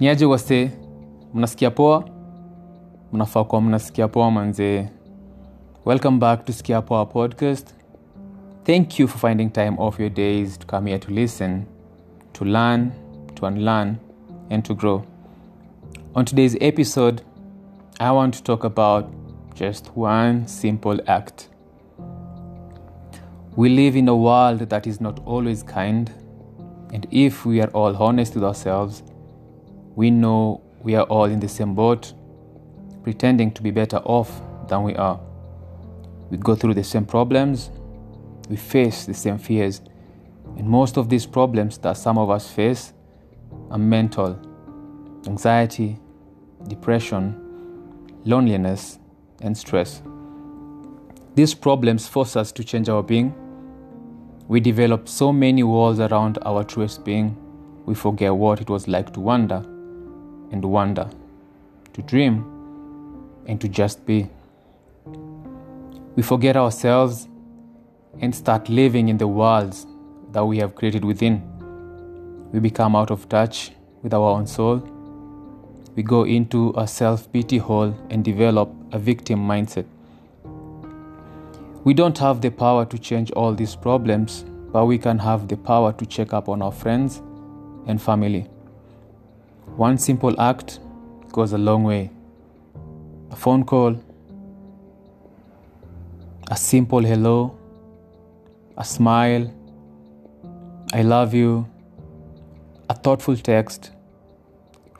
niaje wase mnasikia poa? Mnafaa kuwa mnasikia poa manzee welcome back to skia poa podcast. Thank you for finding time off your days to come here to listen to learn to unlearn and to grow. On today's episode i want to talk about just one simple act. We live in a world that is not always kind and if we are all honest with ourselves we know we are all in the same boat, pretending to be better off than we are. We go through the same problems, we face the same fears, and most of these problems that some of us face are mental anxiety, depression, loneliness, and stress. These problems force us to change our being. We develop so many walls around our truest being, we forget what it was like to wonder and wonder, to dream, and to just be. We forget ourselves and start living in the worlds that we have created within. We become out of touch with our own soul. We go into a self pity hole and develop a victim mindset. We don't have the power to change all these problems, but we can have the power to check up on our friends and family. One simple act goes a long way. A phone call, a simple hello, a smile, I love you, a thoughtful text,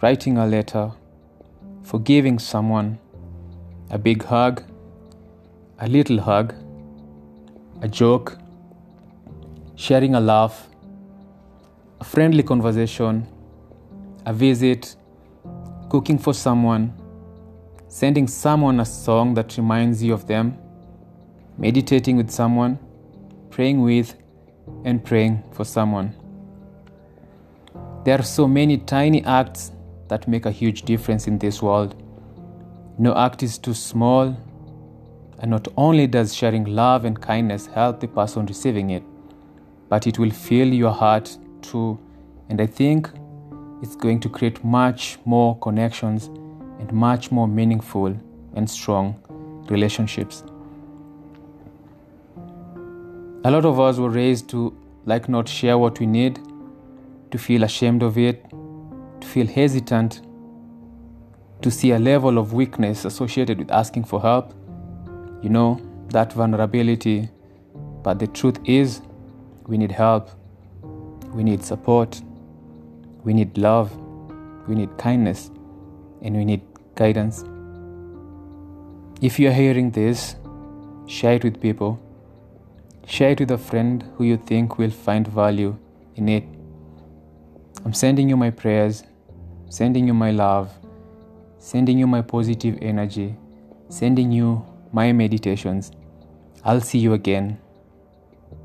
writing a letter, forgiving someone, a big hug, a little hug, a joke, sharing a laugh, a friendly conversation a visit, cooking for someone, sending someone a song that reminds you of them, meditating with someone, praying with, and praying for someone. There are so many tiny acts that make a huge difference in this world. No act is too small, and not only does sharing love and kindness help the person receiving it, but it will fill your heart too. And I think it's going to create much more connections and much more meaningful and strong relationships. A lot of us were raised to like not share what we need, to feel ashamed of it, to feel hesitant, to see a level of weakness associated with asking for help. You know, that vulnerability. But the truth is, we need help, we need support, we need love, we need kindness, and we need guidance. If you are hearing this, share it with people. Share it with a friend who you think will find value in it. I'm sending you my prayers, sending you my love, sending you my positive energy, sending you my meditations. I'll see you again.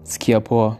Skia.